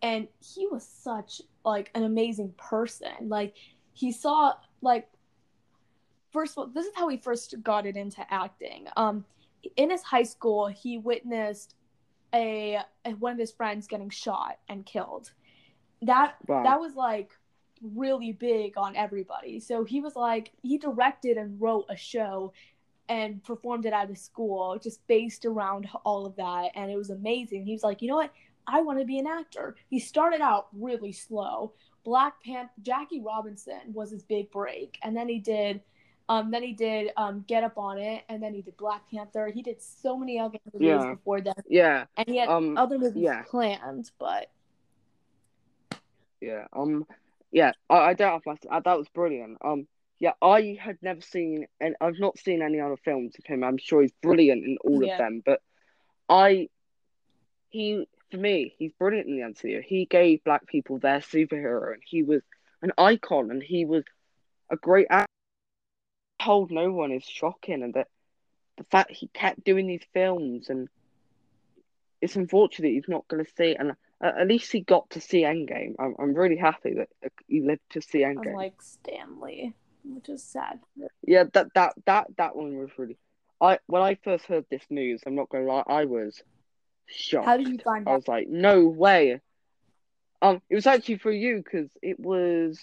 S2: and he was such like an amazing person like he saw like first of all, this is how he first got it into acting. Um, in his high school, he witnessed a, a one of his friends getting shot and killed. That
S1: Wow.
S2: that was like really big on everybody. So he was like he directed and wrote a show and performed it at his school just based around all of that and it was amazing. He was like, "You know what? I want to be an actor." He started out really slow. Black Panther Jackie Robinson was his big break and then he did um then he did um Get Up on It and then he did Black Panther. He did so many other movies
S1: Yeah.
S2: before that
S1: Yeah,
S2: and he had
S1: um,
S2: other movies
S1: yeah.
S2: planned, but
S1: yeah, um, yeah. I, I don't have my. Uh, that was brilliant. Um, yeah, I had never seen, and I've not seen any other films of him. I'm sure he's brilliant in all
S2: Yeah.
S1: of them, but I, he for me, he's brilliant in the MCU. He gave black people their superhero, and he was an icon, and he was a great actor. Told no one is shocking, and that the fact he kept doing these films, and it's unfortunate he's not going to see. And at at least he got to see Endgame. I'm I'm really happy that uh, he lived to see Endgame.
S2: unlike Stan Lee, which is sad.
S1: Yeah, that that that that one was really. I when I first heard this news, I'm not gonna lie, I was shocked.
S2: How did you find out?
S1: I was like, no way. Um, it was actually for you because it was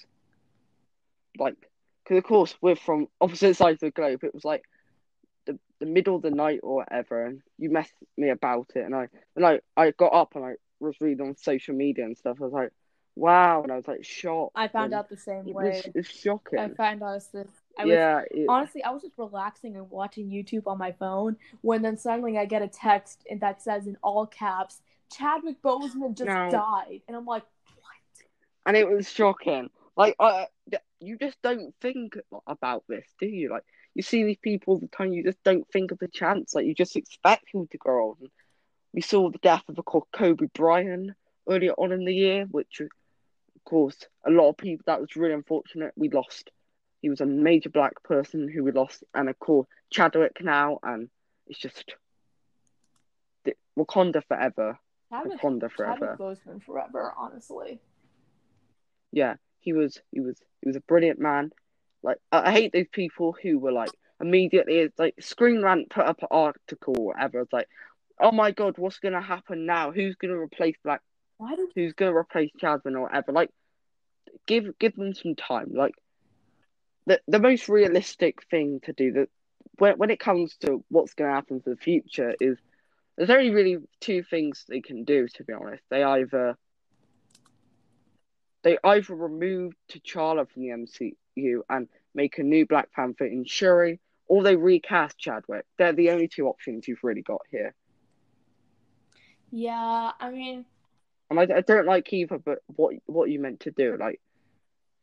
S1: like, because of course we're from opposite sides of the globe. It was like the the middle of the night or whatever, and you messed me about it, and I and I I got up and I was reading on social media and stuff. I was like, wow, and I was like shocked.
S2: I found out the same
S1: It
S2: way.
S1: was it's shocking.
S2: I found out this. I was
S1: yeah, it-
S2: honestly, I was just relaxing and watching YouTube on my phone when then suddenly I get a text and that says in all caps, Chadwick Boseman just
S1: No.
S2: died, and I'm like, what?
S1: and it was shocking. Like, I, you just don't think about this, do you? Like, you see these people all the time, you just don't think of the chance. Like, you just expect people to grow old. And we saw the death of, course, Kobe Bryant earlier on in the year, which, of course, a lot of people, that was really unfortunate. We lost. He was a major black person who we lost, and of course, Chadwick now, and it's just Wakanda forever.
S2: Chadwick,
S1: Wakanda forever.
S2: Chadwick Boseman forever, honestly.
S1: yeah, he was he was he was a brilliant man. Like I, hate those people who were like immediately it's like Screen Rant put up an article or whatever. It's like, oh my god, what's gonna happen now? Who's gonna replace Black?
S2: Why did
S1: Who's gonna replace Jasmine or whatever? Like, give give them some time. Like the the most realistic thing to do that when when it comes to what's gonna happen for the future is there's only really two things they can do. To be honest, they either they either remove T'Challa from the MCU and make a new Black Panther in Shuri, or they recast Chadwick. They're the only two options you've really got here.
S2: Yeah, I mean,
S1: And I, I don't like either, but what what you meant to do, like,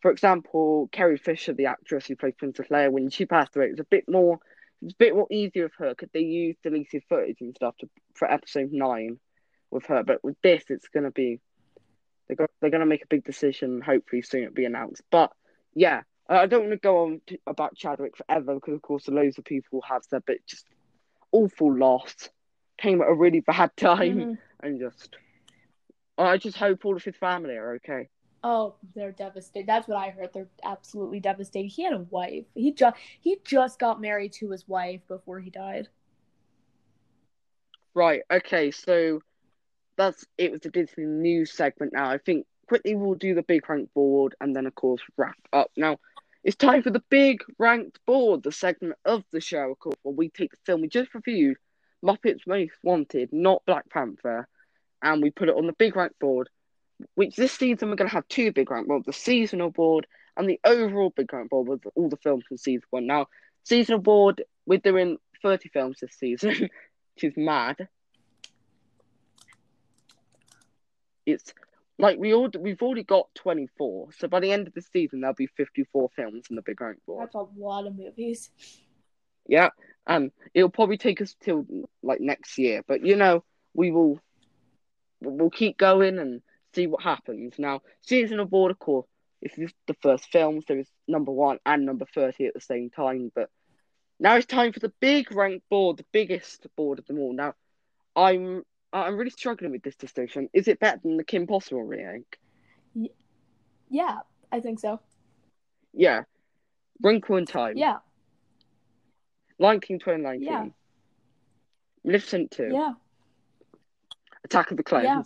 S1: for example, Carrie Fisher, the actress who played Princess Leia, when she passed away, it was a bit more, it was a bit more easier with her because they used deleted footage and stuff to for episode nine with her. But with this, it's gonna be they're they're gonna make a big decision. Hopefully, soon it'll be announced. But yeah, I don't want to go on to, about Chadwick forever because, of course, loads of people have said, but just awful loss. Came at a really bad time
S2: mhm.
S1: and just. I just hope all of his family are okay.
S2: Oh, they're devastated. That's what I heard. They're absolutely devastated. He had a wife. He just he just got married to his wife before he died.
S1: Right, okay, so that's it was the Disney news segment now. I think quickly we'll do the big ranked board and then of course wrap up. Now it's time for the big ranked board, the segment of the show, of course, where we take the film we just reviewed, Muppets Most Wanted, not Black Panther, and we put it on the big ranked board. Which this season we're gonna have two big ranked boards, the seasonal board and the overall big ranked board with all the films from season one. Now, seasonal board, we're doing 30 films this season, which is mad. it's like we all we've already got 24 so by the end of the season there'll be 54 films in the big rank board
S2: That's a lot of movies.
S1: yeah and it'll probably take us till like next year but you know we will we'll keep going and see what happens now season of board of course if this is the first film so it's number one and number 30 at the same time but now it's time for the big rank board the biggest board of them all now i'm i'm really struggling with this distinction is it better than the kim possible remake
S2: Yeah, I think so.
S1: Yeah. Wrinkle in Time.
S2: Yeah.
S1: Lion King 2019.
S2: Yeah.
S1: Maleficent 2.
S2: Yeah.
S1: Attack of the Clones.
S2: Yeah.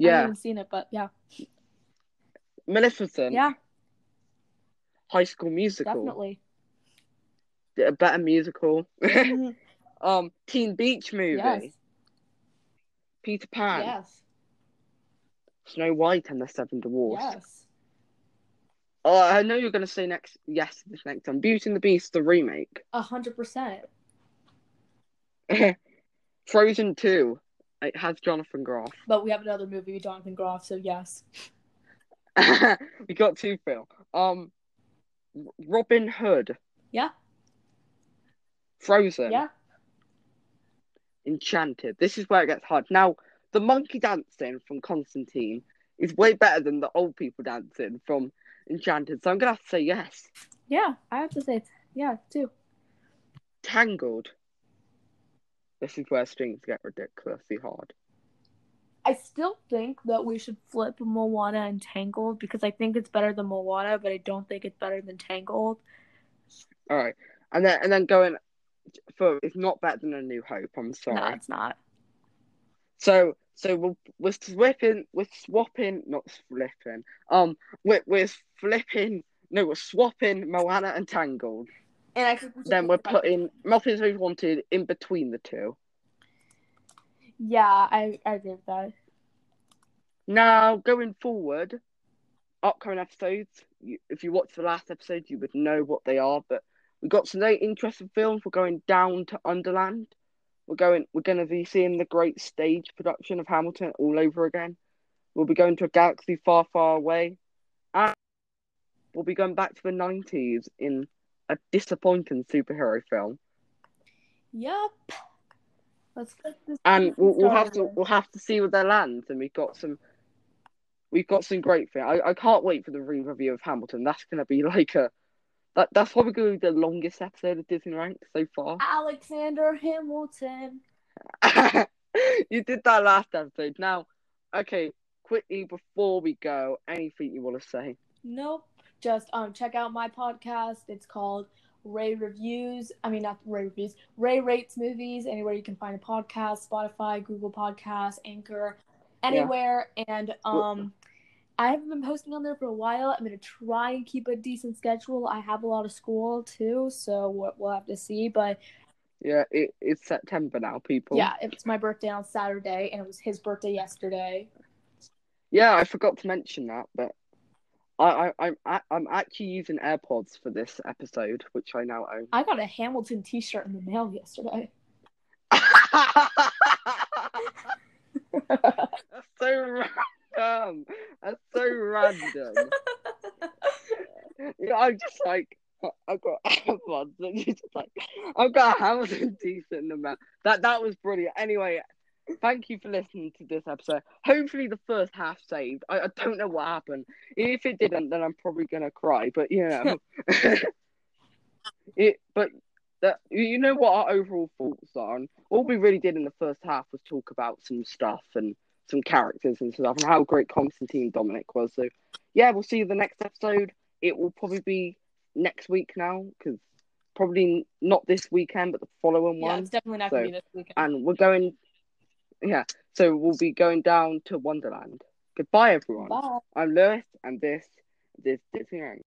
S2: I
S1: Yeah.
S2: haven't seen it, but yeah.
S1: Maleficent.
S2: Yeah,
S1: High School Musical.
S2: definitely.
S1: A better musical.
S2: Mhm.
S1: um, Teen Beach movie.
S2: yes.
S1: Peter Pan.
S2: Yes.
S1: Snow White and the Seven Dwarfs.
S2: Yes.
S1: Oh, I know you're gonna say next. Yes, this next one. Beauty and the Beast, the remake.
S2: A hundred percent.
S1: Frozen Two. It has Jonathan Groff.
S2: But we have another movie with Jonathan Groff, so yes.
S1: we got two Phil. Um, Robin Hood.
S2: Yeah.
S1: Frozen.
S2: Yeah.
S1: Enchanted. This is where it gets hard. Now, the monkey dancing from Constantine is way better than the old people dancing from Enchanted. So I'm gonna have to say yes.
S2: Yeah, I have to say, yeah, too.
S1: Tangled. This is where strings get ridiculously hard.
S2: I still think that we should flip Moana and Tangled because I think it's better than Moana, but I don't think it's better than Tangled.
S1: All right, and then and then going for it's not better than A New Hope. I'm sorry.
S2: No, it's not.
S1: So so we're we're swapping we're swapping not flipping um we're we're flipping no we're swapping Moana and Tangled.
S2: And I
S1: Then we're putting Muppets Most Wanted in between the two.
S2: Yeah, I, I agree with that.
S1: Now going forward, upcoming episodes. You, if you watch the last episode, you would know what they are. But we've got some very interesting films. We're going down to Underland. We're going. We're going to be seeing the great stage production of Hamilton all over again. We'll be going to a galaxy far, far away, and we'll be going back to the nineties in a disappointing superhero film.
S2: Yep. Let's get this.
S1: and we'll, we'll have to we'll have to see where they land, And we've got some we've got some great things. I, I can't wait for the re-review of Hamilton. That's gonna be like a that that's probably gonna be the longest episode of Disney Ranked so far.
S2: Alexander Hamilton.
S1: you did that last episode. Now, okay, quickly before we go, anything you want to say?
S2: Nope. Just um check out my podcast. It's called Ray Reviews. I mean not Ray Reviews. Ray Rates Movies. Anywhere you can find a podcast, Spotify, Google Podcasts, Anchor, anywhere. And um I haven't been posting on there for a while. I'm gonna try and keep a decent schedule. I have a lot of school too, so we'll, we'll have to see. But
S1: Yeah, it, it's September now, people.
S2: yeah, it's my birthday on Saturday, and it was his birthday yesterday.
S1: Yeah, I forgot to mention that, but I, I I'm a- I'm actually using AirPods for this episode, which I now own.
S2: I got a Hamilton T-shirt in the mail yesterday.
S1: That's so random. That's so random. Yeah, I'm just like, I've got AirPods, and you're just like, I've got a Hamilton decent in the mouth. That that was brilliant. Anyway, thank you for listening to this episode. Hopefully, the first half saved. I, I don't know what happened. If it didn't, then I'm probably gonna cry. But you know, it. But that you know what our overall thoughts are. And all we really did in the first half was talk about some stuff and some characters and stuff and how great Constantine Dominic was. So yeah, we'll see you the next episode. It will probably be next week now because probably not this weekend, but the following
S2: Yeah,
S1: one.
S2: it's definitely not
S1: So,
S2: gonna be this weekend.
S1: And we're going, yeah. So we'll be going down to Wonderland. Goodbye, everyone.
S2: Bye.
S1: I'm Lewis, and this this Disney Rank.